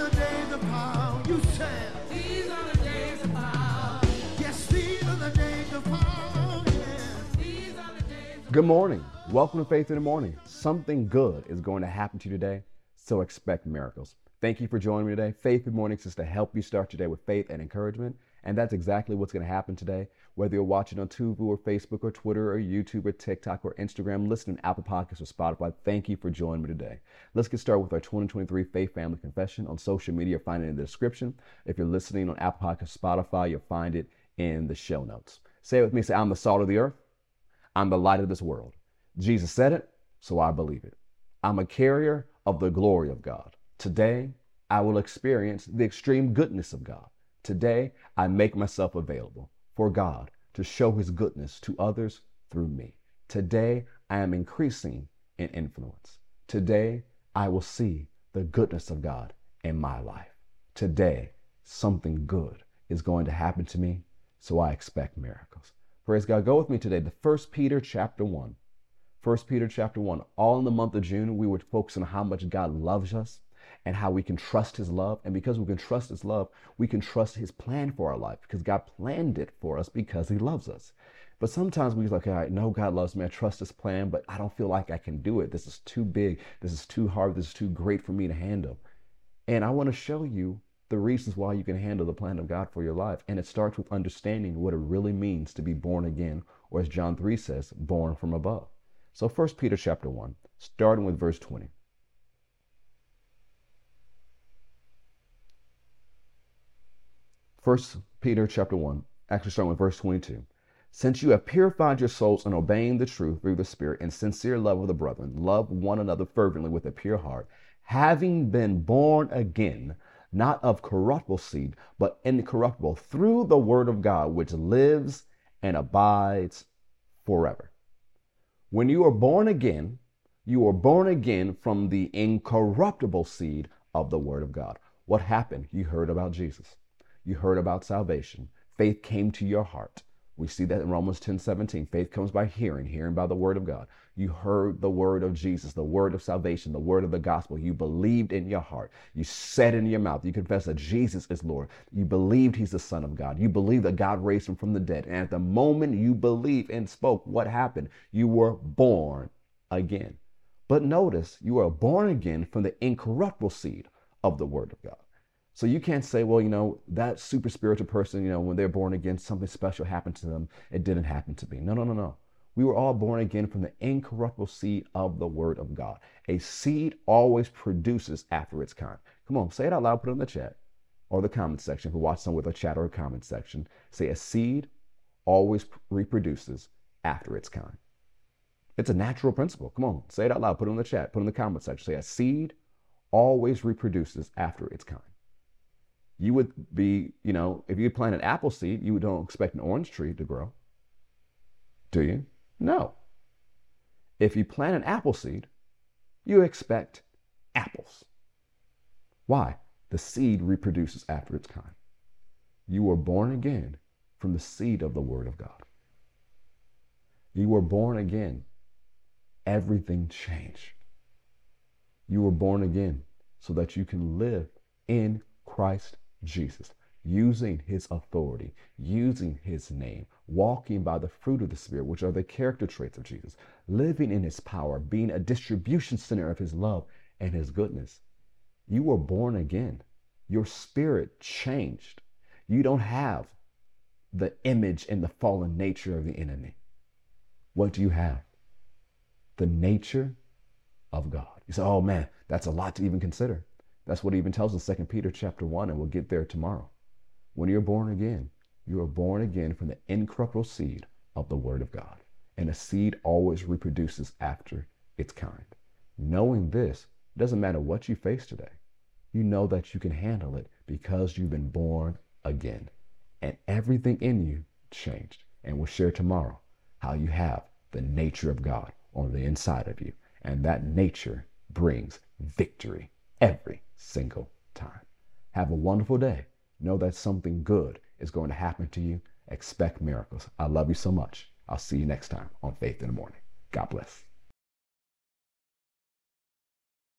the days of power. You said. These are the days of power. Yes, these are the days of power. Yes. These are the days of Good morning. Welcome to Faith in the Morning. Something good is going to happen to you today, so expect miracles. Thank you for joining me today. Faith in the Morning is to help you start your day with faith and encouragement, and that's exactly what's going to happen today. Whether you're watching on Tubi or Facebook or Twitter or YouTube or TikTok or Instagram, listening to Apple Podcasts or Spotify, thank you for joining me today. Let's get started with our 2023 Faith Family Confession on social media. Find it in the description. If you're listening on Apple Podcasts, or Spotify, you'll find it in the show notes. Say it with me. Say, I'm the salt of the earth. I'm the light of this world. Jesus said it, so I believe it. I'm a carrier of the glory of God. Today, I will experience the extreme goodness of God. Today, I make myself available for God to show his goodness to others through me. Today, I am increasing in influence. Today, I will see the goodness of God in my life. Today, something good is going to happen to me, so I expect miracles. Praise God. Go with me today to 1 Peter chapter 1. 1 Peter chapter 1. All in the month of June, we were focusing on how much God loves us and how we can trust his love. And because we can trust his love, we can trust his plan for our life because God planned it for us because he loves us. But sometimes we're like, I know God loves me. I trust his plan, but I don't feel like I can do it. This is too big. This is too hard. This is too great for me to handle. And I want to show you the reasons why you can handle the plan of God for your life. And it starts with understanding what it really means to be born again, or as John 3 says, born from above. So 1 Peter chapter 1, starting with verse 20. First Peter chapter 1, actually starting with verse 22. Since you have purified your souls in obeying the truth through the Spirit and sincere love of the brethren, love one another fervently with a pure heart, having been born again, not of corruptible seed, but incorruptible, through the word of God, which lives and abides forever. When you are born again, you are born again from the incorruptible seed of the word of God. What happened? You heard about Jesus. You heard about salvation. Faith came to your heart. We see that in Romans 10 17. Faith comes by hearing, hearing by the word of God. You heard the word of Jesus, the word of salvation, the word of the gospel. You believed in your heart. You said in your mouth. You confessed that Jesus is Lord. You believed he's the Son of God. You believed that God raised him from the dead. And at the moment you believed and spoke, what happened? You were born again. But notice you are born again from the incorruptible seed of the word of God. So you can't say, well, you know, that super spiritual person, you know, when they're born again, something special happened to them. It didn't happen to me. No, no, no, no. We were all born again from the incorruptible seed of the word of God. A seed always produces after its kind. Come on, say it out loud, put it in the chat or the comment section. If you watch some with a chat or a comment section, say a seed always reproduces after its kind. It's a natural principle. Come on, say it out loud, put it in the chat, put it in the comment section. Say a seed always reproduces after its kind you would be, you know, if you plant an apple seed, you don't expect an orange tree to grow. Do you? No. If you plant an apple seed, you expect apples. Why? The seed reproduces after its kind. You were born again from the seed of the Word of God. You were born again. Everything changed. You were born again so that you can live in Christ Jesus, using his authority, using his name, walking by the fruit of the Spirit, which are the character traits of Jesus, living in his power, being a distribution center of his love and his goodness. You were born again. Your spirit changed. You don't have the image and the fallen nature of the enemy. What do you have? The nature of God. You say, oh man, that's a lot to even consider. That's what he even tells us in 2 Peter chapter 1, and we'll get there tomorrow. When you're born again, you are born again from the incorruptible seed of the Word of God. And a seed always reproduces after its kind. Knowing this, doesn't matter what you face today. You know that you can handle it because you've been born again. And everything in you changed. And we'll share tomorrow how you have the nature of God on the inside of you. And that nature brings victory every single time. Have a wonderful day. Know that something good is going to happen to you. Expect miracles. I love you so much. I'll see you next time on Faith in the Morning. God bless.